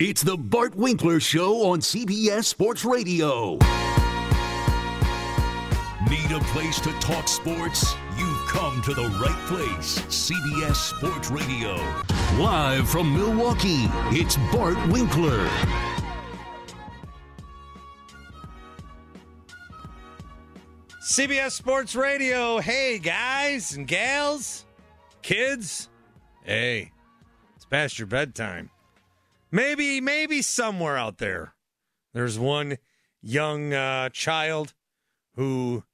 It's the Bart Winkler Show on CBS Sports Radio. Need a place to talk sports? You've come to the right place. CBS Sports Radio. Live from Milwaukee, it's Bart Winkler. CBS Sports Radio. Hey, guys and gals, kids. Hey, it's past your bedtime. Maybe, maybe somewhere out there, there's one young uh, child who,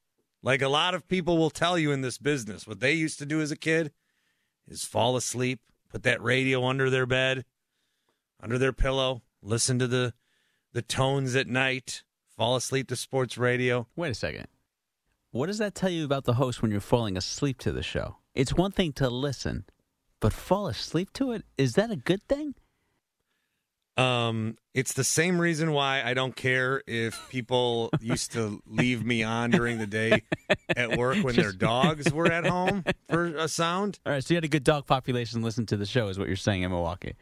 like a lot of people will tell you in this business, what they used to do as a kid is fall asleep, put that radio under their bed, under their pillow, listen to the the tones at night, fall asleep to sports radio. Wait a second. What does that tell you about the host when you're falling asleep to the show? It's one thing to listen, but fall asleep to it? Is that a good thing? Um, it's the same reason why I don't care if people used to leave me on during the day at work when their dogs were at home for a sound. All right, so you had a good dog population listen to the show, is what you're saying in Milwaukee.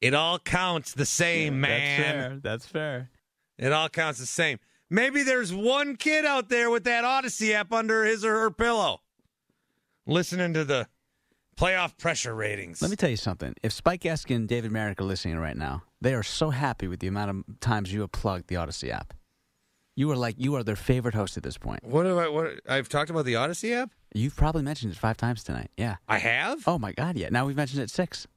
It all counts the same, That's man. fair. That's fair. It all counts the same. Maybe there's one kid out there with that Audacy app under his or her pillow, listening to the playoff pressure ratings. Let me tell you something. If Spike Eskin and David Merrick are listening right now, they are so happy with the amount of times you have plugged the Audacy app. You are like you are their favorite host at this point. What have I? What I've talked about the Audacy app. You've probably mentioned it five times tonight. Yeah. I have. Oh my God! Yeah. Now we've mentioned it six.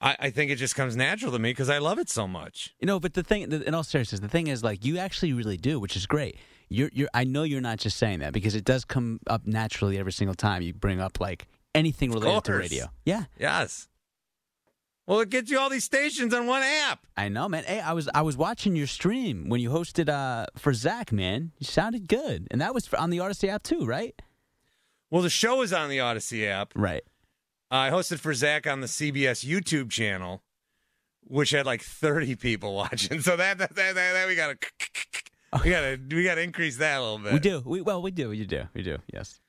I, I think it just comes natural to me because I love it so much. You know, but the thing, in all seriousness, the thing is, like, you actually really do, which is great. You're, you're. I know you're not just saying that because it does come up naturally every single time you bring up like anything related to radio. Yeah, Yes. Well, it gets you all these stations on one app. I know, man. Hey, I was I was watching your stream when you hosted uh for Zach, man. You sounded good, and that was for, on the Audacy app too, right? Well, the show is on the Audacy app. Right. I hosted for Zach on the CBS YouTube channel, which had like 30 people watching. So that that, that, that, that we gotta we gotta we gotta increase that a little bit. We do. We well, we do. You do. We do. Yes.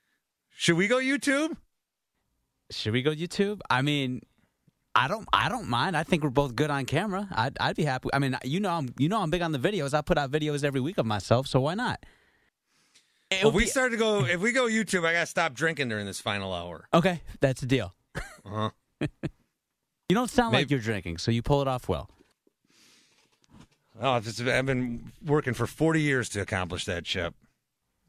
Should we go YouTube? Should we go YouTube? I mean, I don't. I don't mind. I think we're both good on camera. I'd, I'd be happy. I mean, you know, I'm. You know, I'm big on the videos. I put out videos every week of myself. So why not? It If we be- start to go, if we go YouTube, I gotta stop drinking during this final hour. okay, that's the deal. Uh-huh. You don't sound like you're drinking, so you pull it off well. Oh, I've been working for 40 years to accomplish that, Chip.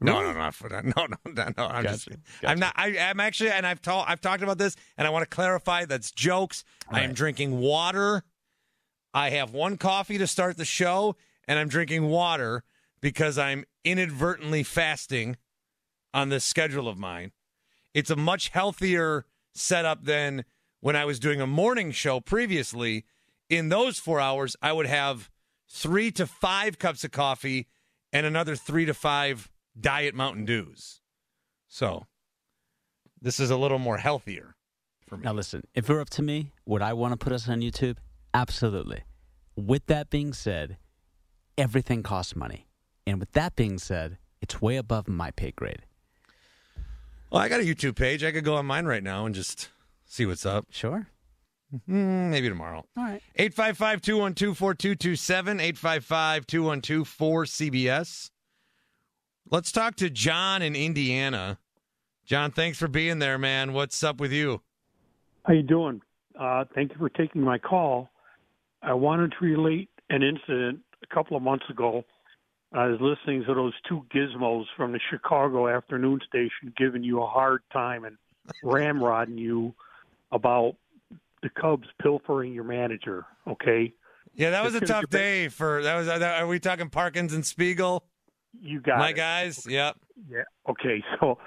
No, no, no, no, no, no, no, no. I'm just, I'm not. I, I'm actually, and I've told, I've talked about this, and I want to clarify. That's jokes. I am drinking water. I have one coffee to start the show, and I'm drinking water because I'm inadvertently fasting on this schedule of mine. It's a much healthier setup than when I was doing a morning show previously. In those four hours, I would have three to five cups of coffee and another three to five diet Mountain Dews. So this is a little more healthier for me. Now listen, if it were up to me, would I want to put us on YouTube? Absolutely. With that being said, everything costs money. And with that being said, it's way above my pay grade. Well, I got a YouTube page. I could go on mine right now and just see what's up. Sure. Mm, maybe tomorrow. All right. 855 212 4227. 855 212 4CBS. Let's talk to John in Indiana. John, thanks for being there, man. What's up with you? How you doing? Uh, thank you for taking my call. I wanted to relate an incident a couple of months ago. I was listening to those two gizmos from the Chicago afternoon station giving you a hard time and ramrodding you about the Cubs pilfering your manager. Okay, Yeah, that was a It's tough day for that was are we talking Parkins and Spiegel? You got My it. guys? Yep. Yeah. Okay. So,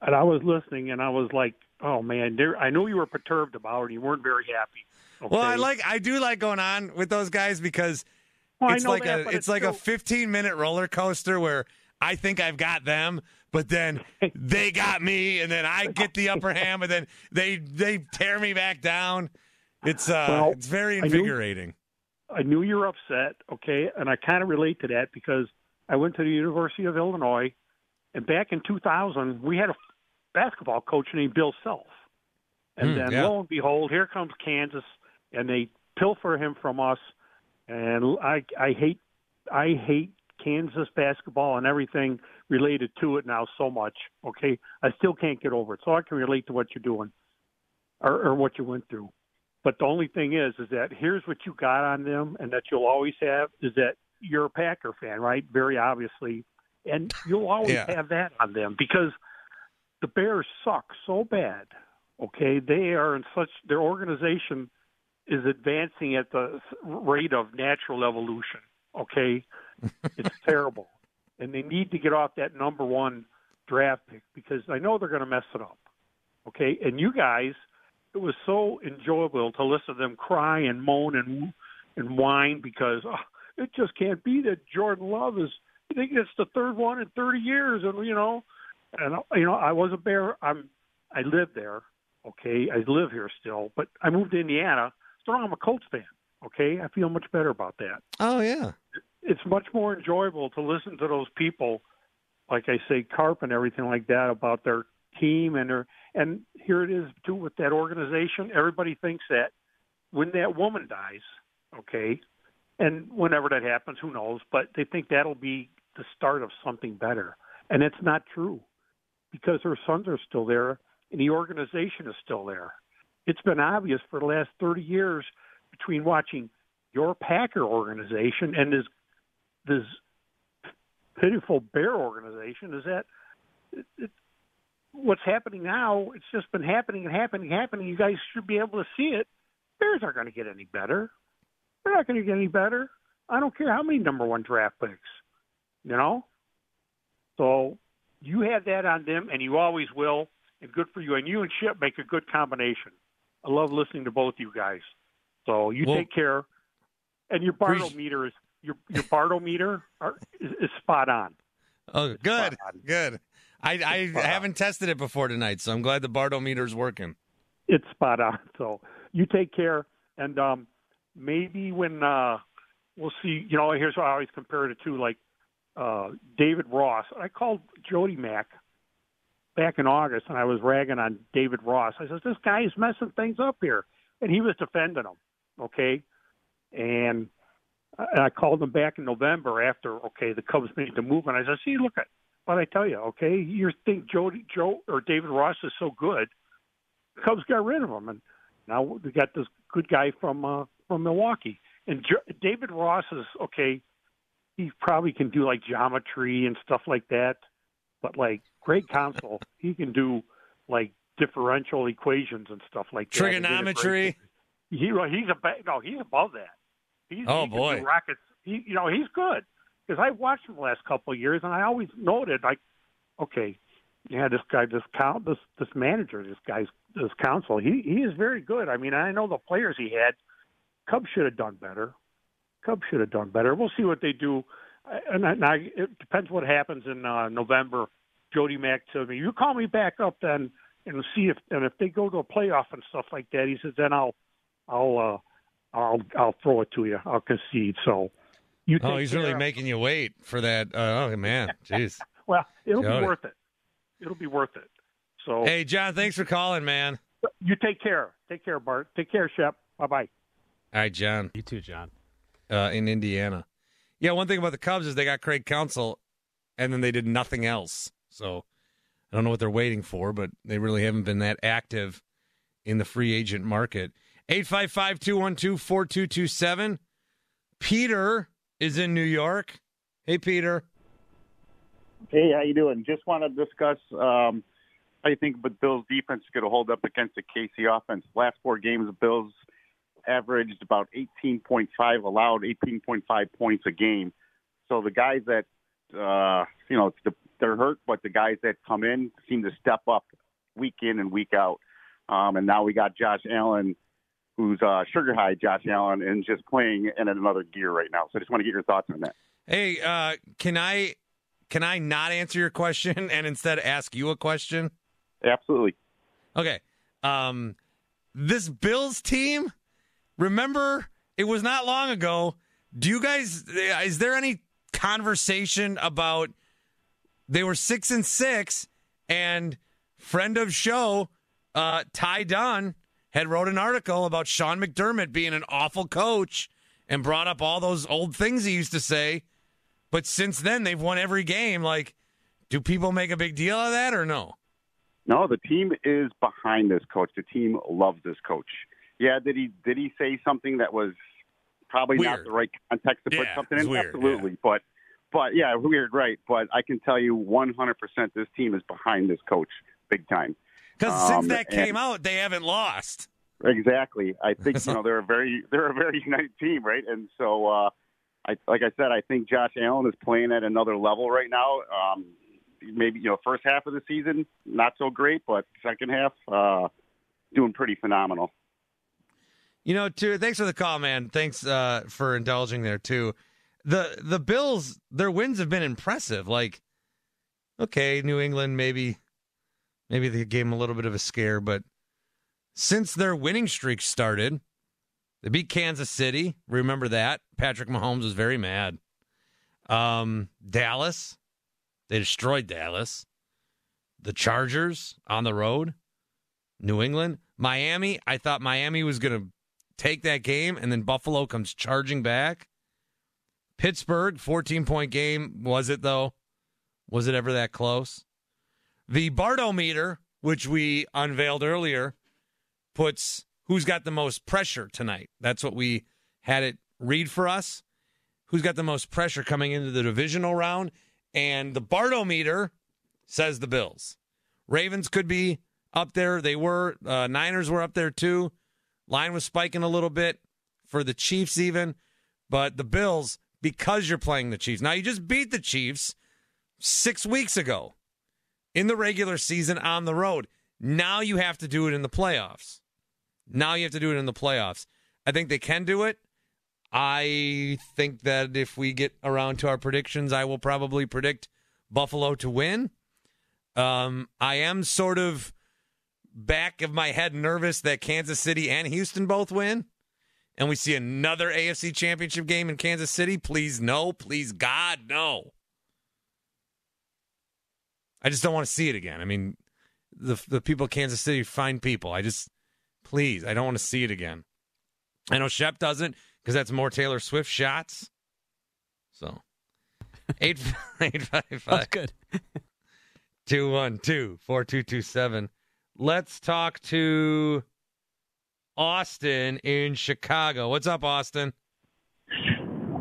and I was listening, and I was like, "Oh man, there." I knew you were perturbed about it. You weren't very happy. Okay? Well, I like I do like going on with those guys because Well, it's like that, a but it's like a 15 minute roller coaster where I think I've got them, but then they got me, and then I get the upper hand, and then they they tear me back down. It's uh, Well, it's very I knew- invigorating. I knew you were upset, okay, and I kind of relate to that because I went to the University of Illinois, and back in 2000, we had a basketball coach named Bill Self, and Hmm, then yeah. lo and behold, here comes Kansas, and they pilfer him from us, and I I hate I hate Kansas basketball and everything related to it now so much. Okay, I still can't get over it, so I can relate to what you're doing, or, or what you went through. But the only thing is, is that here's what you got on them, and that you'll always have is that you're a Packer fan, right? Very obviously, and you'll always Yeah. have that on them because the Bears suck so bad. Okay, they are in such their organization is advancing at the rate of natural evolution. Okay, it's terrible, and they need to get off that number one draft pick because I know they're going to mess it up. Okay, and you guys, it was so enjoyable to listen to them cry and moan and and whine because oh, it just can't be that Jordan Love is. I think it's the third one in 30 years, and you know, and you know, I was a bear. I'm, I live there. Okay, I live here still, but I moved to Indiana, so now I'm a Colts fan. Okay, I feel much better about that Oh yeah. it's much more enjoyable to listen to those people, like I say, Carp and everything like that about their team and their and here it is too with that organization. Everybody thinks that when that woman dies, okay, and whenever that happens, who knows? But they think that'll be the start of something better, and it's not true because her sons are still there and the organization is still there. It's been obvious for the last 30 years between watching your Packer organization and this this pitiful Bear organization is that it, it, what's happening now. It's just been happening and happening and happening. You guys should be able to see it. Bears aren't going to get any better. They're not going to get any better. I don't care how many number one draft picks. You know. So you had that on them, and you always will. And good for you. And you and Chip make a good combination. I love listening to both you guys. So you Well- take care. And your Appreci- meter is your your Bardo meter are, is, is spot on. Oh, good, on. good. I, I haven't tested it before tonight, so I'm glad the Bardo meter's working. It's spot on. So you take care, and um, maybe when uh, we'll see. You know, here's what I always compare it to, like uh, David Ross. I called Jody Mac back in August, and I was ragging on David Ross. I said, "This guy is messing things up here," and he was defending him. Okay, and I called him back in November after okay the Cubs made the move, and I said, "See, look at what I tell you. Okay, you think Jody Joe or David Ross is so good? Cubs got rid of him, and now we got this good guy from uh, from Milwaukee. And jo- David Ross is okay. He probably can do like geometry and stuff like that, but like Craig Counsell, he can do like differential equations and stuff like that. Trigonometry. He he's a no, he's above that. He's, Oh, he boy. rockets. He you know he's good because I've watched him the last couple of years, and I always noted like, okay, yeah, this guy, this count, this this manager, this guy's this council, he he is very good. I mean, I know the players he had. Cubs should have done better. Cubs should have done better. We'll see what they do, and, I, and I, it depends what happens in uh, November. Jody Mac told me, "You call me back up then, and see if and if they go to a playoff and stuff like that." He says, "Then I'll, I'll, uh, I'll I'll throw it to you. I'll concede. So you. Oh, he's really making you wait for that. Uh, oh man, jeez. Well, it'll Jody. be worth it. It'll be worth it. So hey, John, thanks for calling, man. you take care. Take care, Bart. Take care, Shep. Bye bye. All right, John. You too, John. uh, in Indiana. Yeah, one thing about the Cubs is they got Craig Counsell, and then they did nothing else. So I don't know what they're waiting for, but they really haven't been that active in the free agent market. 855 212 4227. Peter is in New York. Hey, Peter. Hey, how you doing? Just want to discuss um, how you think the Bills' defense is going to hold up against the KC offense. Last four games, the Bills averaged about 18.5 allowed, 18.5 points a game. So the guys that uh, you know they're hurt, but the guys that come in seem to step up week in and week out. Um, and now we got Josh Allen, who's uh, sugar high Josh Allen, and just playing in another gear right now. So I just want to get your thoughts on that. Hey, uh, can I can I not answer your question and instead ask you a question? Absolutely. Okay. Um, this Bills team, remember, it was not long ago. Do you guys, is there any conversation about they were six and six and friend of show, uh, Ty Dunne had wrote an article about Sean McDermott being an awful coach and brought up all those old things he used to say. But since then, they've won every game. Like, do people make a big deal of that or no? No, the team is behind this coach. The team loves this coach. Yeah, did he did he say something that was probably not the right context to put something in? weird, Absolutely, but but yeah, weird, right? But I can tell you 100% this team is behind this coach big time. Because Um, since that came out, they haven't lost. Exactly. I think you know they're a very they're a very united team, right? And so, uh, I like I said, I think Josh Allen is playing at another level right now. Um, maybe you know first half of the season not so great, but second half uh, doing pretty phenomenal. You know, too. Thanks for the call, man. Thanks uh, for indulging there too. The the Bills, their wins have been impressive. Like, okay, New England maybe maybe they gave them a little bit of a scare, but since their winning streak started, they beat Kansas City. Remember that? Patrick Mahomes was very mad. Um, Dallas, they destroyed Dallas. The Chargers on the road. New England, Miami. I thought Miami was going to take that game, and then Buffalo comes charging back. Pittsburgh, 14 point game. Was it, though? Was it ever that close? The Bardo meter, which we unveiled earlier, puts who's got the most pressure tonight. That's what we had it read for us. Who's got the most pressure coming into the divisional round? And the Bardo meter says the Bills. Ravens could be up there. They were. Uh, Niners were up there too. Line was spiking a little bit for the Chiefs, even. But the Bills, because you're playing the Chiefs. Now, you just beat the Chiefs six weeks ago in the regular season on the road. Now you have to do it in the playoffs. Now you have to do it in the playoffs. I think they can do it. I think that if we get around to our predictions, I will probably predict Buffalo to win. Um, I am sort of back of my head nervous that Kansas City and Houston both win? And we see another AFC championship game in Kansas City? Please, no. Please, God, no. I just don't want to see it again. I mean, the, the people of Kansas City, find people. I just, please, I don't want to see it again. I know Shep doesn't because that's more Taylor Swift shots. So, 855. eight, that's good. 212 4227. Let's talk to Austin in Chicago. What's up, Austin?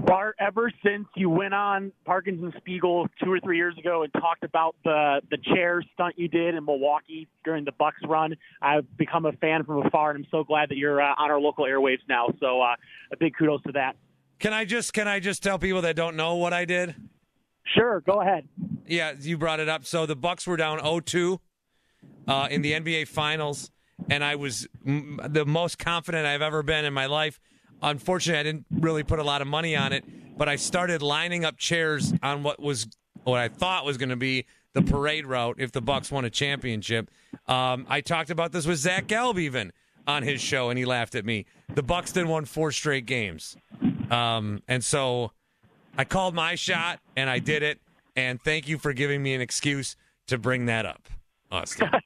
Bart, ever since you went on Parkins and Spiegel two or three years ago and talked about the the chair stunt you did in Milwaukee during the Bucks run, I've become a fan from afar, and I'm so glad that you're uh, on our local airwaves now. So uh, a big kudos to that. Can I just can I just tell people that don't know what I did? Sure, go ahead. Yeah, you brought it up. So the Bucks were down 0-2 uh, in the NBA Finals, and I was m- the most confident I've ever been in my life. Unfortunately, I didn't really put a lot of money on it, but I started lining up chairs on what was what I thought was going to be the parade route if the Bucks won a championship. Um, I talked about this with Zach Gelb even. On his show, and he laughed at me. The Buxton won four straight games, um, and so I called my shot, and I did it. And thank you for giving me an excuse to bring that up, Austin.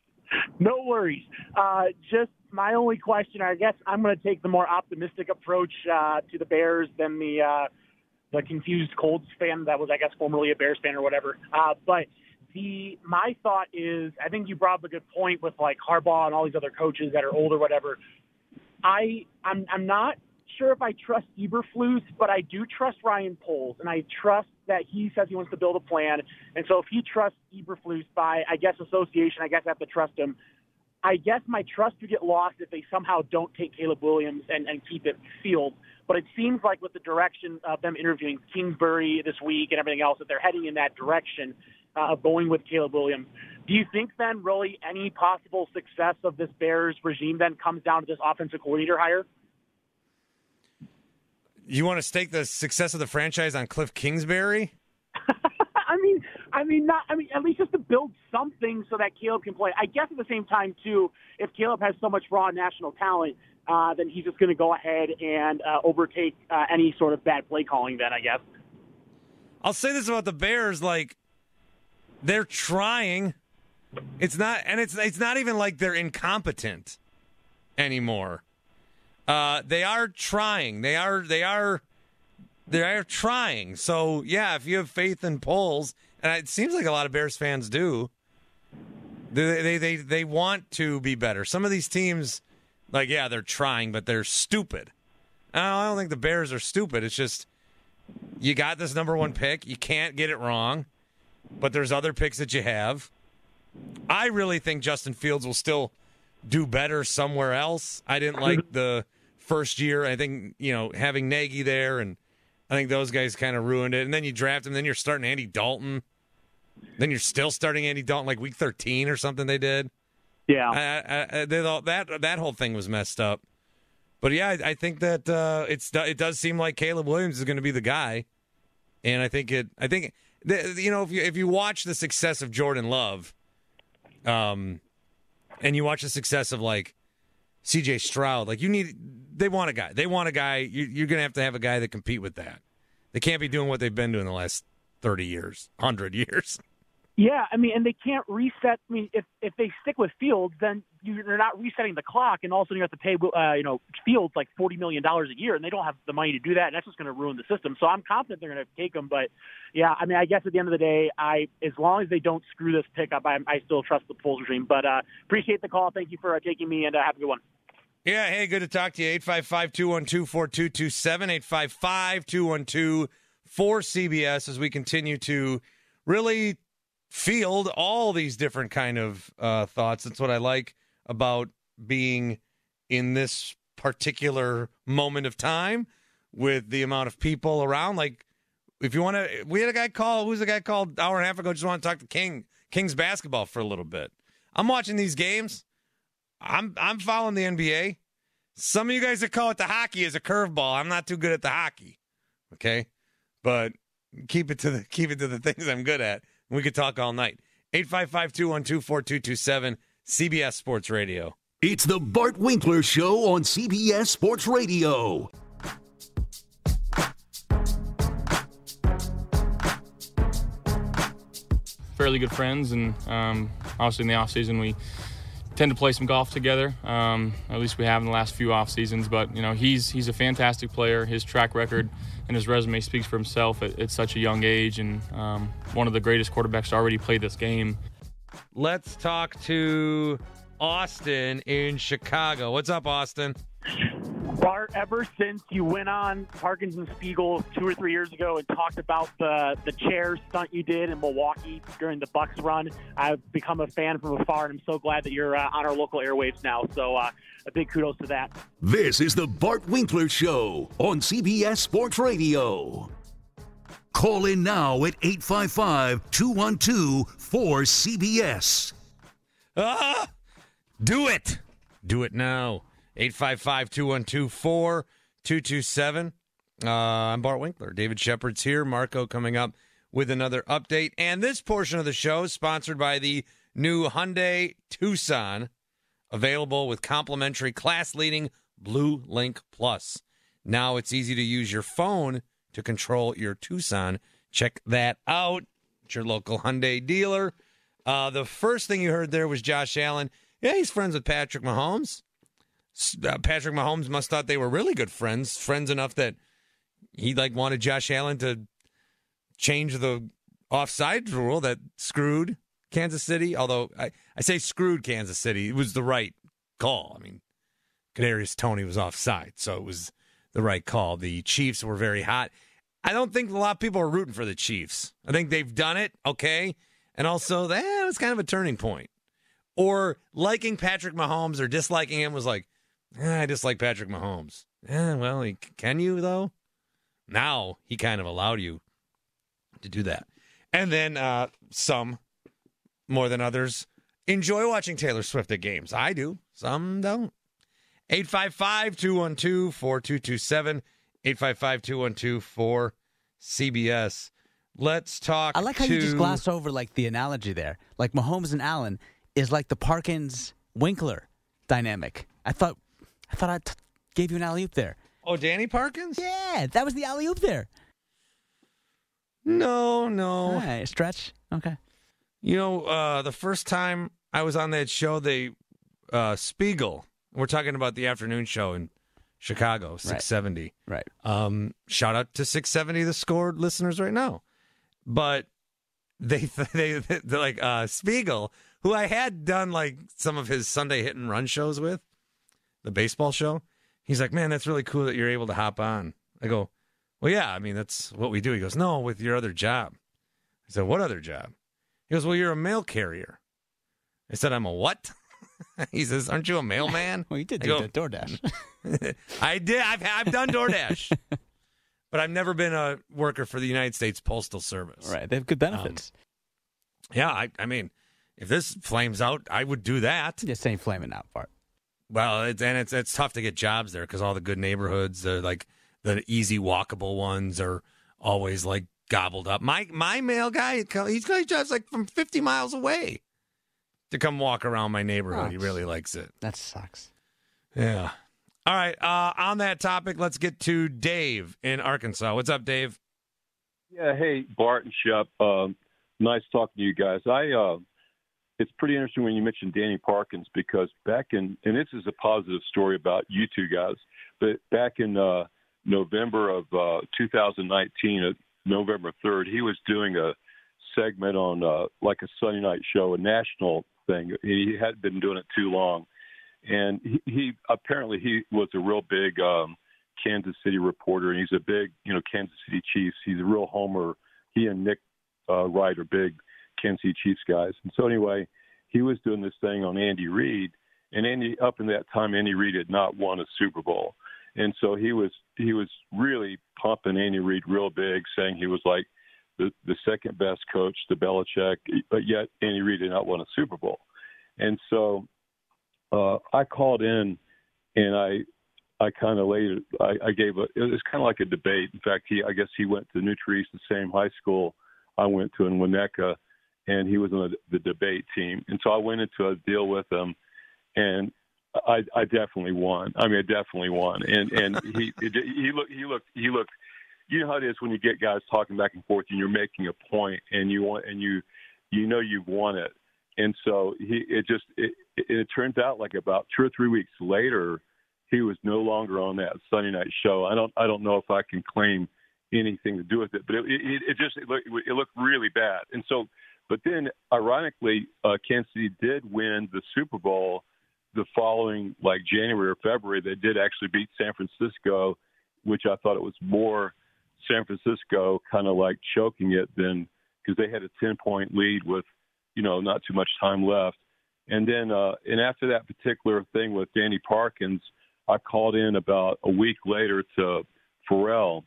No worries. Uh, just my only question. I guess I'm going to take the more optimistic approach uh, to the Bears than the uh, the confused Colts fan that was, I guess, formerly a Bears fan or whatever. Uh, but the my thought is, I think you brought up a good point with like Harbaugh and all these other coaches that are old or whatever. I I'm I'm not sure if I trust Eberflus, but I do trust Ryan Poles, and I trust that he says he wants to build a plan. And so if he trusts Eberflus by, I guess, association, I guess I have to trust him. I guess my trust would get lost if they somehow don't take Caleb Williams and, and keep it field. But it seems like with the direction of them interviewing Kingsbury this week and everything else, that they're heading in that direction uh, of going with Caleb Williams. Do you think then really any possible success of this Bears regime then comes down to this offensive coordinator hire? You want to stake the success of the franchise on Cliff Kingsbury? I mean, I mean, not. I mean, at least just to build something so that Caleb can play. I guess at the same time too, if Caleb has so much raw national talent, uh, then he's just going to go ahead and uh, overtake uh, any sort of bad play calling. Then I guess. I'll say this about the Bears: like they're trying. It's not, and it's it's not even like they're incompetent anymore. Uh, they are trying. They are they are they are trying. So yeah, if you have faith in Poles, and it seems like a lot of Bears fans do, they they they, they want to be better. Some of these teams, like yeah, they're trying, but they're stupid. I don't think the Bears are stupid. It's just you got this number one pick. You can't get it wrong, but there's other picks that you have. I really think Justin Fields will still do better somewhere else. I didn't like the first year. I think you know having Nagy there, and I think those guys kind of ruined it. And then you draft him, then you're starting Andy Dalton. Then you're still starting Andy Dalton like week 13 or something. They did. Yeah, I, I, they, that that whole thing was messed up. But yeah, I, I think that uh, it's it does seem like Caleb Williams is going to be the guy, and I think it. I think you know if you if you watch the success of Jordan Love, um, and you watch the success of like C.J. Stroud, like you need they want a guy. They want a guy. You, you're going to have to have a guy that compete with that. They can't be doing what they've been doing the last thirty years, hundred years. Yeah, I mean, and they can't reset. I mean, if if they stick with Fields, then you're not resetting the clock, and all of a sudden you have to pay, uh, you know, Fields like forty million dollars a year, and they don't have the money to do that, and that's just going to ruin the system. So I'm confident they're going to take him, but yeah, I mean, I guess at the end of the day, I as long as they don't screw this pickup, I, I still trust the Poles regime. But uh, appreciate the call. Thank you for uh, taking me, and uh, have a good one. Yeah, hey, good to talk to you. 855 212 4227. 855 212 4CBS as we continue to really field all these different kind of uh, thoughts. That's what I like about being in this particular moment of time with the amount of people around. Like, if you want to, we had a guy call. Who's the guy called hour and a half ago? Just want to talk to King Kings basketball for a little bit. I'm watching these games. I'm I'm following the NBA. Some of you guys that call it the hockey is a curveball. I'm not too good at the hockey. Okay, but keep it to the keep it to the things I'm good at. We could talk all night. 855-212-4227, CBS Sports Radio. It's the Bart Winkler Show on CBS Sports Radio. Fairly good friends, and um, obviously in the off season we tend to play some golf together. Um, at least we have in the last few off seasons. But you know, he's he's a fantastic player. His track record and his resume speaks for himself at, at such a young age, and um, one of the greatest quarterbacks to already play this game. Let's talk to Austin in Chicago. What's up, Austin? Bart, ever since you went on Parkins and Spiegel two or three years ago and talked about the the chair stunt you did in Milwaukee during the Bucks run, I've become a fan from afar, and I'm so glad that you're uh, on our local airwaves now. So uh, a big kudos to that. This is the Bart Winkler Show on CBS Sports Radio. Call in now at 855 212 4CBS. Ah, do it. Do it now. 855 212 4227. Uh, I'm Bart Winkler. David Shepard's here. Marco coming up with another update. And this portion of the show is sponsored by the new Hyundai Tucson available with complimentary class leading Blue Link Plus. Now it's easy to use your phone to control your Tucson. Check that out at your local Hyundai dealer. Uh, the first thing you heard there was Josh Allen. Yeah, he's friends with Patrick Mahomes. Uh, Patrick Mahomes must thought they were really good friends, friends enough that he like wanted Josh Allen to change the offside rule that screwed Kansas City. Although I, I say screwed Kansas City, it was the right call. I mean, Kadarius Toney was offside, so it was the right call. The Chiefs were very hot. I don't think a lot of people are rooting for the Chiefs. I think they've done it okay, and also that eh, was kind of a turning point. Or liking Patrick Mahomes or disliking him was like, eh, I dislike Patrick Mahomes. Eh, well, he, can you though? Now he kind of allowed you to do that. And then uh, some, more than others, enjoy watching Taylor Swift at games. I do. Some don't. 855 212 4227. 855 212 4CBS. Let's talk. I like how to, you just gloss over like the analogy there. Like Mahomes and Allen is like the Parkins Winkler dynamic. I thought I thought I t- gave you an alley oop there. Oh, Danny Parkins? Yeah, that was the alley oop there. No, no. All right, stretch. Okay. You know, uh, the first time I was on that show, they uh, Spiegel. We're talking about the afternoon show in Chicago, six seventy. Right. Um, shout out to six seventy, the score listeners right now. But they they they're like uh, Spiegel, who I had done like some of his Sunday hit and run shows with, the baseball show. He's like, man, that's really cool that you're able to hop on. I go, well, yeah, I mean that's what we do. He goes, no, with your other job. I said, what other job? He goes, well, you're a mail carrier. I said, I'm a what? he says, aren't you a mailman? well, you did I do go, the DoorDash. I did. I've I've done DoorDash, but I've never been a worker for the United States Postal Service. right. They have good benefits. Um, yeah, I I mean, if this flames out, I would do that. Just ain't flaming out part. Well, it's, and it's it's tough to get jobs there because all the good neighborhoods, are like the easy walkable ones, are always like gobbled up. My my mail guy, he's got jobs like from fifty miles away to come walk around my neighborhood. Oh, he really likes it. That sucks. Yeah. All right. Uh, on that topic, let's get to Dave in Arkansas. What's up, Dave? Yeah, hey Bart and Shep. Um, nice talking to you guys. I uh, it's pretty interesting when you mentioned Danny Parkins because back in and this is a positive story about you two guys, but back in uh, November of uh, 2019, uh, November 3rd, he was doing a segment on uh, like a Sunday night show, a national thing. He hadn't been doing it too long, and he, he apparently he was a real big. Um, Kansas City reporter, and he's a big, you know, Kansas City Chiefs. He's a real homer. He and Nick uh, Wright are big Kansas City Chiefs guys. And so anyway, he was doing this thing on Andy Reid, and Andy up in that time, Andy Reid had not won a Super Bowl, and so he was he was really pumping Andy Reid real big, saying he was like the the second best coach to Belichick, but yet Andy Reid did not win a Super Bowl, and so uh, I called in and I I kind of laid. I, I gave a. It was kind of like a debate. In fact, he. I guess he went to Trees, the same high school I went to in Winnetka, and he was on the, the debate team. And so I went into a deal with him, and I, I definitely won. I mean, I definitely won. And and he he looked he looked he looked. You know how it is when you get guys talking back and forth, and you're making a point, and you want and you you know you've won it. And so he it just it, it, it turns out like about two or three weeks later he was no longer on that Sunday night show. I don't I don't know if I can claim anything to do with it, but it it, it just it looked, it looked really bad. And so, but then ironically, uh, Kansas City did win the Super Bowl the following like January or February. They did actually beat San Francisco, which I thought it was more San Francisco kind of like choking it than because they had a ten point lead with you know not too much time left. And then uh, and after that particular thing with Danny Parkins I called in about a week later to Ferrall,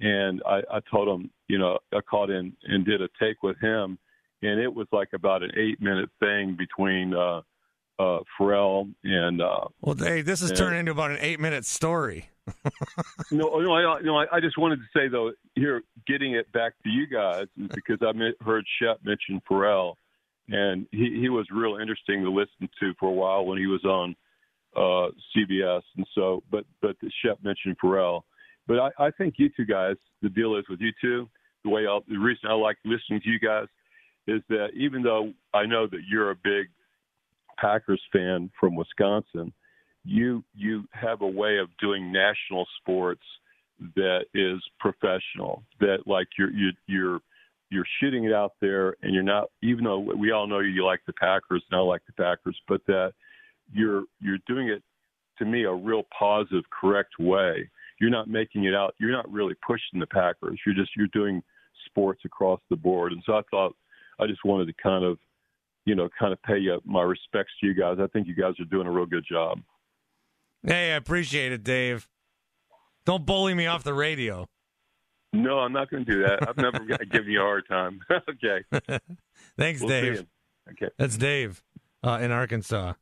and I, I told him, you know, I called in and did a take with him, and it was like about an eight minute thing between uh, uh, Ferrall and. Uh, well, hey, this is and, turning into about an eight minute story. no, no, I, no, I just wanted to say though, here, getting it back to you guys is because I heard Shep mention Ferrall, and he he was real interesting to listen to for a while when he was on uh, CBS, and so but but Shep mentioned Ferrall, but I, I think you two guys. The deal is with you two. The way I, the reason I like listening to you guys is that even though I know that you're a big Packers fan from Wisconsin, you you have a way of doing national sports that is professional. That like you're you, you're you're shooting it out there, and you're not. Even though we all know you like the Packers, and I like the Packers, but that you're you're doing it to me a real positive, correct way. You're not making it out. You're not really pushing the Packers. You're just you're doing sports across the board. And so I thought I just wanted to kind of, you know, kind of pay my respects to you guys. I think you guys are doing a real good job. Hey, I appreciate it, Dave. Don't bully me off the radio. No, I'm not going to do that. I've never given you a hard time. okay. Thanks, We'll Dave. Okay. That's Dave uh, in Arkansas.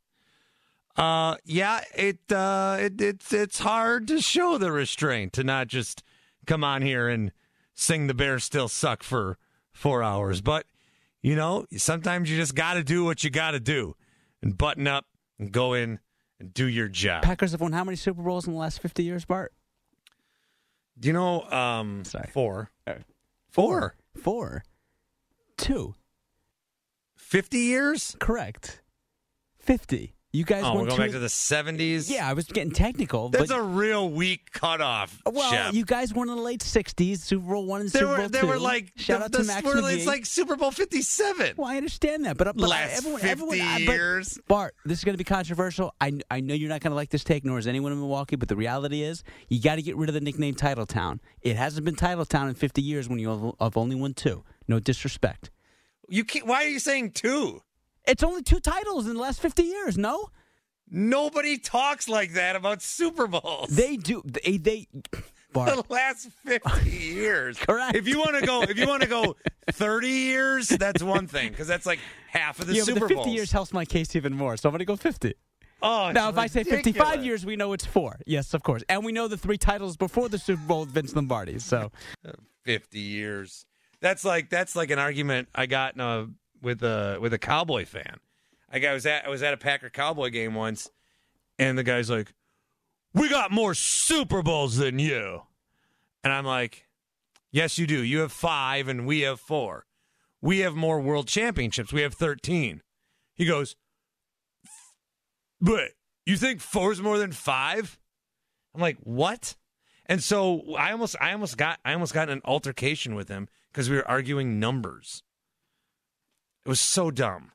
Uh, yeah, it, uh, it it's it's hard to show the restraint to not just come on here and sing "The Bears Still Suck" for four hours. But you know, sometimes you just got to do what you got to do and button up and go in and do your job. Packers have won how many Super Bowls in the last 50 years, Bart? Do you know? Um, Sorry. four, Four. Four. Two. fifty years. Correct. 50. You guys Oh, we're going back to the seventies. Yeah, I was getting technical. That's but, a real weak cutoff. well, Shep. you guys won in the late 60s, Super Bowl one and There Super were Bowl there two. were like Shout the, out to Max we're- McGee. It's like Super Bowl fifty seven. Well, I understand that, but, but Last everyone, 50 everyone, I- but- years. Bart, this is going to be controversial. I, I know you're not going to like this take, nor is anyone in Milwaukee. But the reality is, you got to get rid of the nickname Titletown. It hasn't been Titletown in 50 years when you have, only won two. No disrespect. You can't, why are you saying two? It's only two titles in the last 50 years. No, Nobody talks like that about Super Bowls. they do. They they. The last fifty years. Correct. If you want to go, if you want to go thirty years, that's one thing because that's like half of the yeah, Super but the 50 Bowls. years helps my case even more. So I'm going to go 50. Oh, Now, if I say 55 years, we know it's four. Yes, of course. And we know the three titles before the Super Bowl with Vince Lombardi. So, 50 years. That's like that's like an argument I got in a, with a with a Cowboy fan. I was at I was at a Packer Cowboy game once, and the guy's like, "We got more Super Bowls than you," and I'm like, "Yes, you do. You have five, and we have four. We have more World Championships. We have thirteen. He goes, "But you think four is more than five? I'm like, "What?" And so I almost I almost got I almost got an altercation with him because we were arguing numbers. It was so dumb.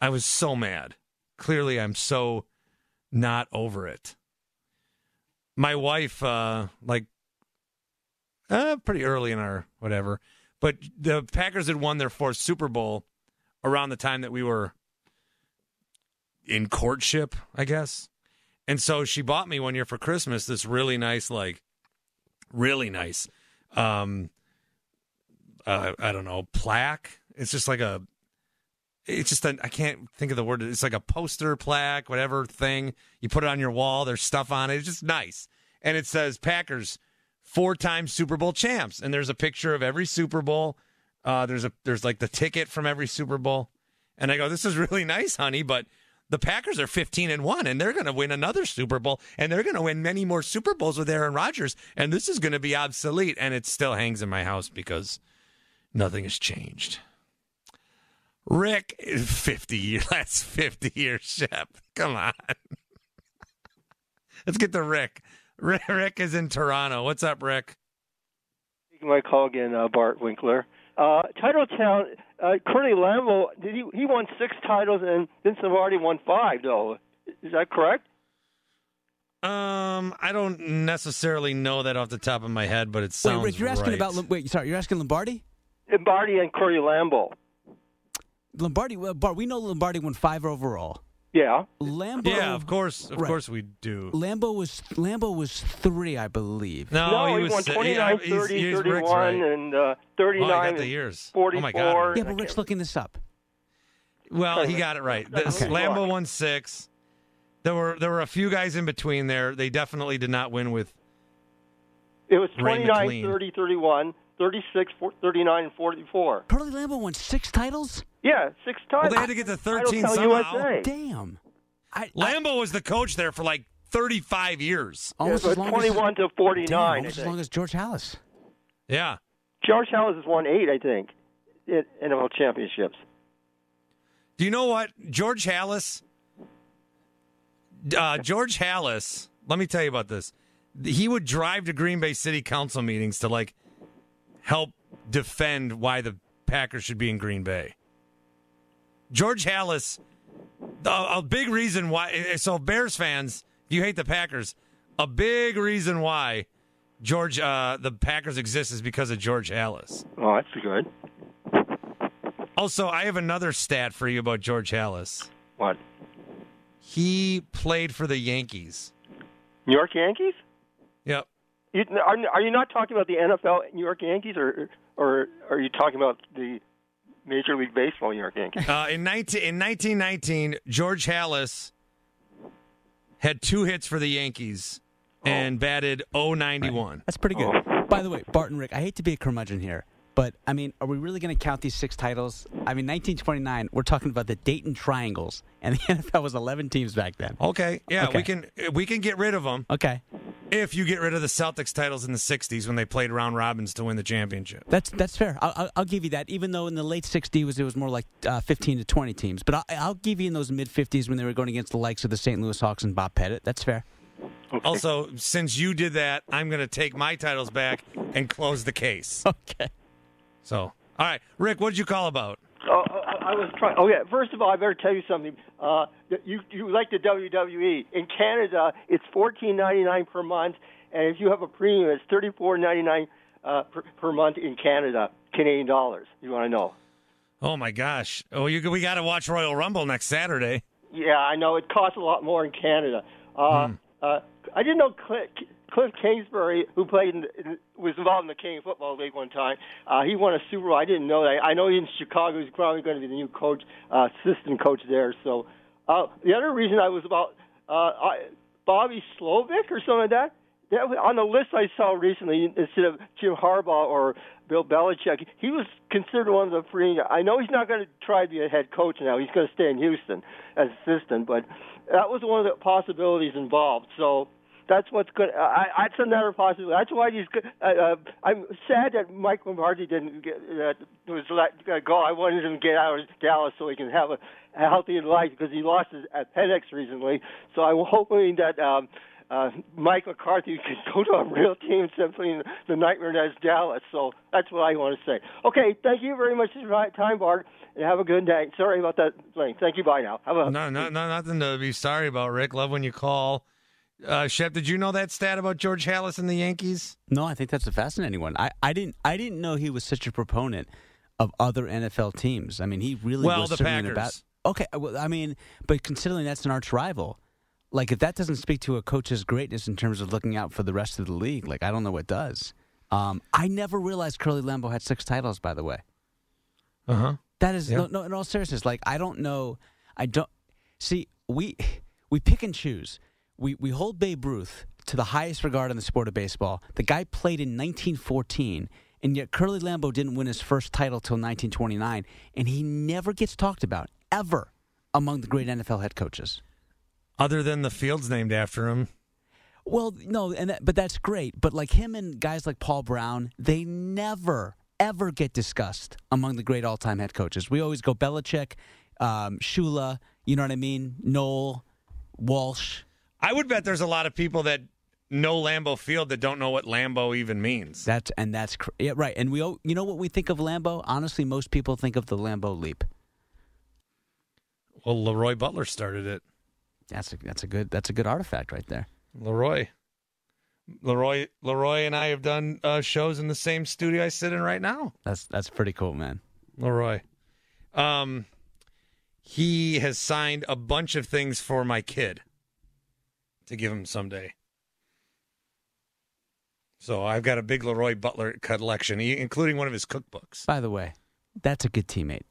I was so mad. Clearly I'm so not over it. My wife uh like uh pretty early in our whatever, but the Packers had won their fourth Super Bowl around the time that we were in courtship, I guess. And so she bought me one year for Christmas this really nice, like, really nice, um, uh, I don't know, plaque. It's just like a, it's just a, I can't think of the word. It's like a poster plaque, whatever thing. You put it on your wall. There's stuff on it. It's just nice. And it says Packers, four time Super Bowl champs. And there's a picture of every Super Bowl. Uh, there's a, there's like the ticket from every Super Bowl. And I go, this is really nice, honey, but the Packers are 15 and 1 and they're going to win another Super Bowl and they're going to win many more Super Bowls with Aaron Rodgers and this is going to be obsolete and it still hangs in my house because nothing has changed. Rick, 50 years, that's 50 years, Shep. Come on. Let's get to Rick. Rick. Rick is in Toronto. What's up, Rick? Taking my call again, uh, Bart Winkler. Uh, Titletown, uh, Curly Lambeau, did he, he won six titles and Vince Lombardi won five, though. Is that correct? Um, I don't necessarily know that off the top of my head, but it wait, sounds Rick, you're asking right. about. Wait, sorry, you're asking Lombardi? Lombardi and Curly Lambeau. Lombardi, well, Bart, we know Lombardi won five overall. Yeah. Lambeau. Yeah, of course, of Right. course we do. Lambeau was Lambeau was three, I believe. No, no, he, he, was won he- 29, he's- 30, he's- Rick's 31, right. and uh, 39, Oh, I got the years. 44. Oh my God. Yeah, but Rick's looking this up. Well, he got it right. The, Okay. Lambeau won six. There were there were a few guys in between there. They definitely did not win with It was Ray 29, 30, 31, 36, 39, and 44. Curly Lambeau won six titles. Yeah, six Well, times. they had to get to Title 13 count somehow. USA. Damn. I, Lambeau was the coach there for like 35 years. almost Yeah, as long 21 as, to 49, Damn, almost as long as George Halas. Yeah. George Halas has won eight, I think, in NFL championships. Do you know what? George Halas, uh, George Halas, let me tell you about this. He would drive to Green Bay City Council meetings to like help defend why the Packers should be in Green Bay. George Halas, a, a big reason why. So, Bears fans, if you hate the Packers, a big reason why George, uh, the Packers exist is because of George Halas. Oh, that's good. Also, I have another stat for you about George Halas. What? He played for the Yankees. New York Yankees? Yep. You, are, are you not talking about the NFL New York Yankees, or or are you talking about the Major League Baseball New York Yankees? Uh, in 19, in 1919, George Halas had two hits for the Yankees and batted 091. That's pretty good. By the way, Barton Rick, I hate to be a curmudgeon here, but I mean, are we really going to count these six titles? I mean, 1929, we're talking about the Dayton Triangles, and the NFL was 11 teams back then. Okay, yeah, Okay. we can we can get rid of them Okay, if you get rid of the Celtics titles in the 60s when they played round robins to win the championship. that's that's fair. I'll, I'll, I'll give you that. Even though in the late 60s was it was more like uh, 15 to 20 teams, but I'll, I'll give you in those mid 50s when they were going against the likes of the St. Louis Hawks and Bob Pettit. That's fair. Also, since you did that, I'm going to take my titles back and close the case. Okay. So, all right, Rick, what did you call about? Oh, I, was trying. Oh yeah. First of all, I better tell you something. Uh, you you like the WWE in Canada? It's fourteen ninety nine per month, and if you have a premium, it's thirty four ninety nine uh, per, per month in Canada, Canadian dollars. You want to know? Oh my gosh! Oh, you, we got to watch Royal Rumble next Saturday. Yeah, I know it costs a lot more in Canada. Uh, uh, I didn't know Kliff, Kliff Kingsbury, who played in, in, was involved in the Canadian Football League one time. Uh, he won a Super Bowl. I didn't know that. I know he's in Chicago. He's probably going to be the new coach, uh, assistant coach there. So uh, the other reason I was about uh, I, Bobby Slowik or something like that. That was on the list I saw recently, instead of Jim Harbaugh or Bill Belichick, he was considered one of the free. I know he's not going to try to be a head coach now. He's going to stay in Houston as assistant, but that was one of the possibilities involved. So that's what's good. I, that's another possibility. That's why he's. good. Uh, uh, I'm sad that Mike McCarthy didn't get uh, was let uh, go. I wanted him to get out of Dallas so he can have a, a healthy life because he lost his appendix recently. So I'm hoping that. Um, uh, Mike McCarthy could go to a real team simply in the nightmare that's Dallas. So that's what I want to say. Okay, thank you very much for your time, Bart, and have a good night. Sorry about that thing. Thank you. Bye now. Have a No, no, no, nothing to be sorry about, Rick. Love when you call. Uh, Shep, did you know that stat about George Halas and the Yankees? No, I think that's a fascinating one. I, I didn't I didn't know he was such a proponent of other NFL teams. I mean, he really Well, was the Packers. about. Okay, well, I mean, but considering that's an arch rival, like if that doesn't speak to a coach's greatness in terms of looking out for the rest of the league, like I don't know what does. Um, I never realized Curly Lambeau had six titles. By the way, Uh huh. that is Yeah. no, no. In all seriousness, like I don't know. I don't see. We we pick and choose. We we hold Babe Ruth to the highest regard in the sport of baseball. The guy played in 1914, and yet Curly Lambeau didn't win his first title till 1929, and he never gets talked about ever among the great NFL head coaches. Other than the field's named after him. Well, no, and that, but that's great. But like him and guys like Paul Brown, they never ever get discussed among the great all-time head coaches. We always go Belichick, um, Shula. You know what I mean? Noll, Walsh. I would bet there's a lot of people that know Lambeau Field that don't know what Lambeau even means. That's and that's cr- yeah, right. And we, all- you know what we think of Lambeau? Honestly, most people think of the Lambeau leap. Well, Leroy Butler started it. That's a that's a good that's a good artifact right there. Leroy. Leroy Leroy and I have done uh, shows in the same studio I sit in right now. That's that's pretty cool, man. Leroy. Um he has signed a bunch of things for my kid to give him someday. So I've got a big Leroy Butler collection, including one of his cookbooks. By the way, that's a good teammate.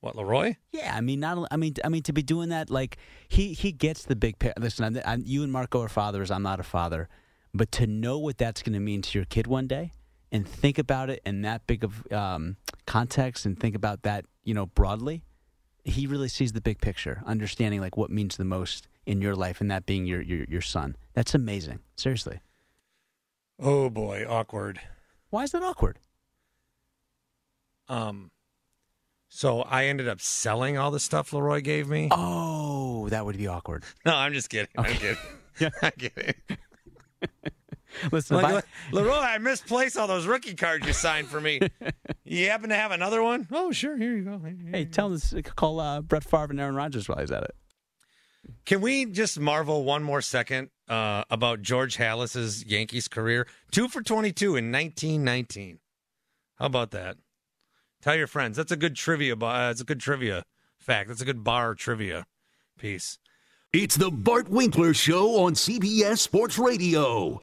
What Leroy? Yeah, I mean, not. I mean, I mean to be doing that, like he he gets the big. picture. Listen, I'm, I'm, you and Marco are fathers. I'm not a father, but to know what that's going to mean to your kid one day, and think about it in that big of um, context and think about that, you know, broadly, he really sees the big picture, understanding like what means the most in your life, and that being your your, your son. That's amazing. Seriously. Oh boy, awkward. Why is that awkward? Um, so I ended up selling all the stuff Leroy gave me. Oh, that would be awkward. No, I'm just kidding. I'm kidding. I'm kidding. Listen, Like, I- Leroy, I misplaced all those rookie cards you signed for me. you happen to have another one? Oh, sure. Here you go. hey, tell this call uh, Brett Favre and Aaron Rodgers while he's at it. Can we just marvel one more second uh, about George Halas's Yankees career? Two for 22 in 1919. How about that? Tell your friends. That's a good trivia. Uh, that's a good trivia fact. That's a good bar trivia piece. It's the Bart Winkler Show on CBS Sports Radio.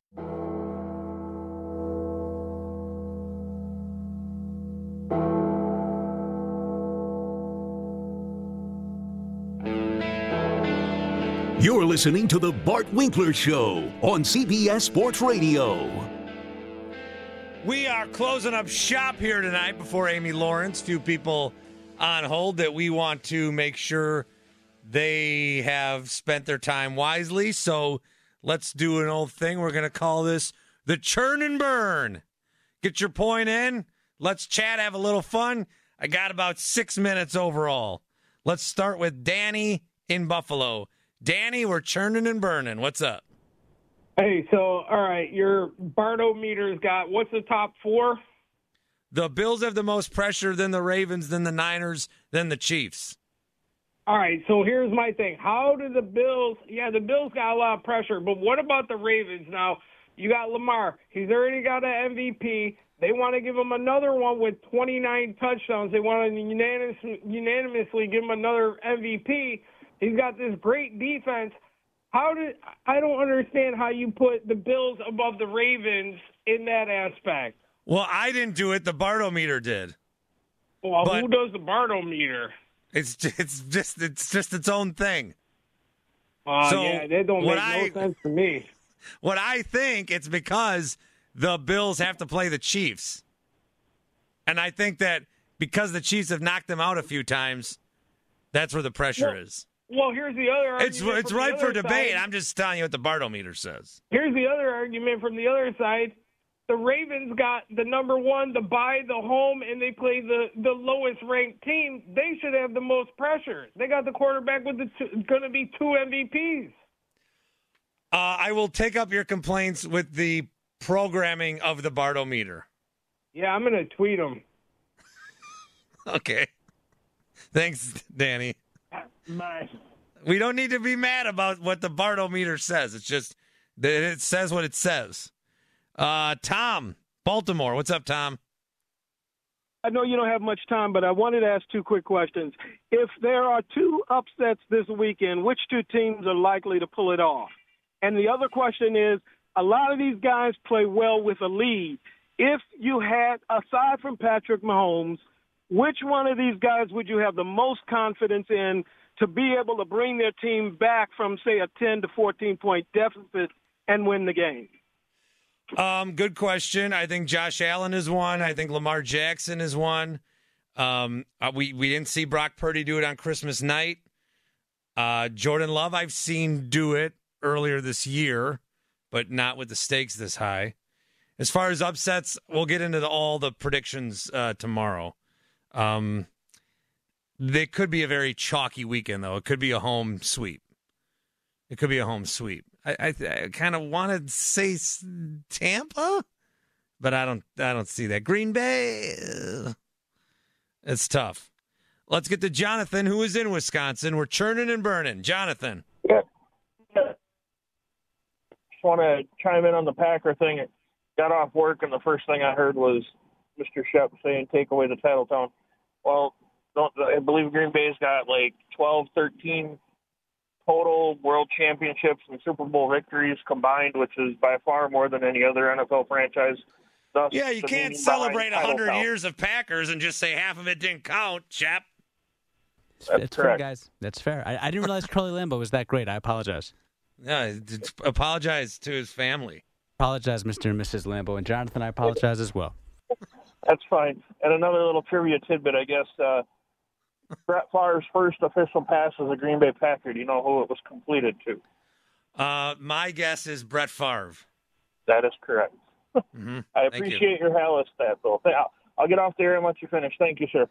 You're listening to the Bart Winkler Show on CBS Sports Radio. We are closing up shop here tonight before Amy Lawrence. Few people on hold that we want to make sure they have spent their time wisely. So let's do an old thing. We're going to call this the churn and burn. Get your point in. Let's chat, have a little fun. I got about six minutes overall. Let's start with Danny in Buffalo. Danny, we're churning and burning. What's up? Hey, so all right, your Bartometer's got what's the top four? The Bills have the most pressure, then the Ravens, then the Niners, then the Chiefs. All right, so here's my thing. How do the Bills? Yeah, the Bills got a lot of pressure, but what about the Ravens? Now you got Lamar. He's already got an MVP. They want to give him another one with 29 touchdowns. They want to unanimous, unanimously give him another MVP. He's got this great defense. How did I don't understand how you put the Bills above the Ravens in that aspect? Well, I didn't do it. The Bartometer did. Well, But- who does the Bartometer? It's it's just it's just its own thing. Uh, So, yeah, that don't make I- no sense to me. What I think it's because the Bills have to play the Chiefs, and I think that because the Chiefs have knocked them out a few times, that's where the pressure Well, is. Well, here's the other argument. It's it's ripe for debate. side. I'm just telling you what the Bartometer says. Here's the other argument from the other side. The Ravens got the number one, the buy, the home, and they play the, the lowest ranked team. They should have the most pressure. They got the quarterback with the going to be two MVPs. Uh, I will take up your complaints with the programming of the Bartometer. Yeah, I'm going to tweet them. Okay. Thanks, Danny. Bye. We don't need to be mad about what the Bartometer says. It's just that it says what it says. Uh, Tom, Baltimore. What's up, Tom? I know you don't have much time, but I wanted to ask two quick questions. If there are two upsets this weekend, which two teams are likely to pull it off? And the other question is a lot of these guys play well with a lead. If you had, aside from Patrick Mahomes, which one of these guys would you have the most confidence in to be able to bring their team back from, say, a 10 to 14 point deficit and win the game? Um, good question. I think Josh Allen is one. I think Lamar Jackson is one. Um, uh, we we didn't see Brock Purdy do it on Christmas night. Uh, Jordan Love, I've seen do it earlier this year, but not with the stakes this high. As far as upsets, we'll get into the, all the predictions uh, tomorrow. Um, they could be a very chalky weekend, though. It could be a home sweep. It could be a home sweep. I, I, I kind of want to say Tampa, but I don't. I don't see that. Green Bay. It's tough. Let's get to Jonathan, who is in Wisconsin. We're churning and burning. Jonathan. Yeah. just want to chime in on the Packer thing. Got off work, and the first thing I heard was Mr. Shep saying, "Take away the title tone." Well, don't, I believe Green Bay's got like 12, 13 total World Championships and Super Bowl victories combined, which is by far more than any other NFL franchise. Thus, Yeah, you can't celebrate 100 count. years of Packers and just say half of it didn't count, chap. That's fair, guys. That's fair. I, I didn't realize Curly Lambeau was that great. I apologize. Yeah, d- apologize to his family. Apologize, Mr. and Mrs. Lambeau, and Jonathan. I apologize as well. That's fine. And another little trivia tidbit, I guess. Uh, Brett Favre's first official pass as a Green Bay Packer. Do you know who it was completed to? Uh, my guess is Brett Favre. That is correct. Mm-hmm. I Thank you. appreciate your Halas stat, though. I'll, I'll get off the air and let you finish. Thank you, sir.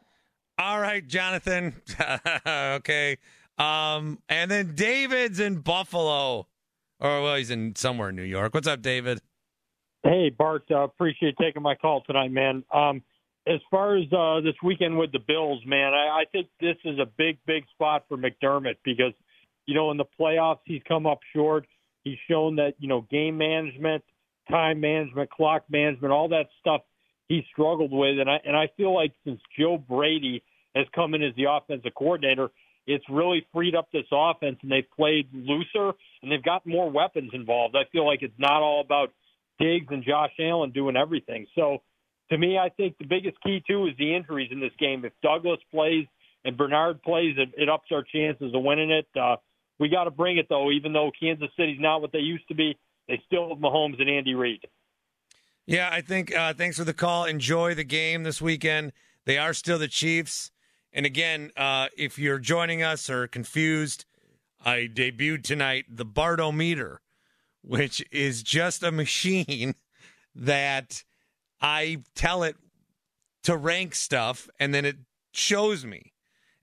All right, Jonathan. okay. Um, and then David's in Buffalo. Or well, he's in somewhere in New York. What's up, David? Hey, Bart. Uh, appreciate taking my call tonight, man. Um, as far as uh, this weekend with the Bills, man, I, I think this is a big, big spot for McDermott because, you know, in the playoffs he's come up short. He's shown that you know game management, time management, clock management, all that stuff he struggled with, and I and I feel like since Joe Brady has come in as the offensive coordinator, it's really freed up this offense, and they've played looser and they've got more weapons involved. I feel like it's not all about Diggs and Josh Allen doing everything. So to me, I think the biggest key too is the injuries in this game. If Douglas plays and Bernard plays, it, it ups our chances of winning it. Uh, we got to bring it though, even though Kansas City's not what they used to be. They still have Mahomes and Andy Reid. Yeah, I think. Uh, thanks for the call. Enjoy the game this weekend. They are still the Chiefs. And again, uh, if you're joining us or confused, I debuted tonight the Bartometer, which is just a machine that I tell it to rank stuff, and then it shows me.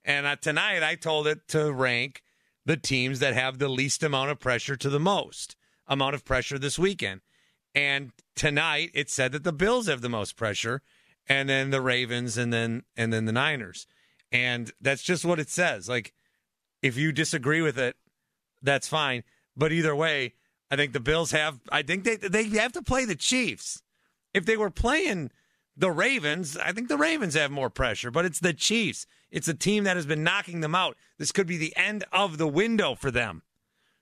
And uh, tonight, I told it to rank the teams that have the least amount of pressure to the most amount of pressure this weekend. And tonight, it said that the Bills have the most pressure, and then the Ravens, and then and then the Niners. And that's just what it says. Like, if you disagree with it, that's fine. But either way, I think the Bills have. I think they they have to play the Chiefs. If they were playing the Ravens, I think the Ravens have more pressure. But it's the Chiefs. It's a team that has been knocking them out. This could be the end of the window for them.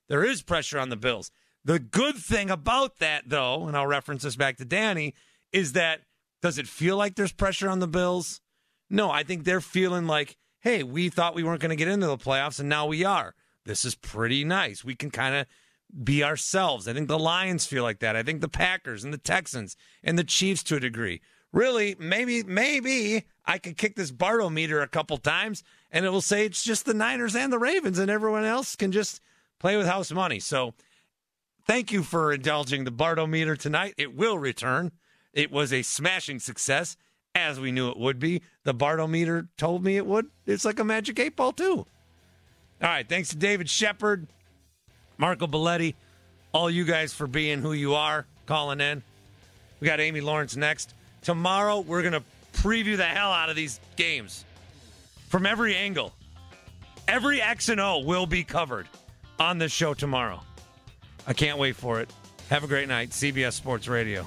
There is pressure on the Bills. The good thing about that, though, and I'll reference this back to Danny, is that does it feel like there's pressure on the Bills? No, I think they're feeling like, hey, we thought we weren't going to get into the playoffs, and now we are. This is pretty nice. We can kind of be ourselves. I think the Lions feel like that. I think the Packers and the Texans and the Chiefs to a degree. Really, maybe, maybe I could kick this Bartometer a couple times and it will say it's just the Niners and the Ravens, and everyone else can just play with house money. So thank you for indulging the Bartometer tonight. It will return. It was a smashing success, as we knew it would be. The Bartometer told me it would. It's like a magic eight ball, too. All right. Thanks to David Shepard, Marco Belletti, all you guys for being who you are, calling in. We got Amy Lawrence next. Tomorrow, we're going to preview the hell out of these games from every angle. Every X and O will be covered on this show tomorrow. I can't wait for it. Have a great night. CBS Sports Radio.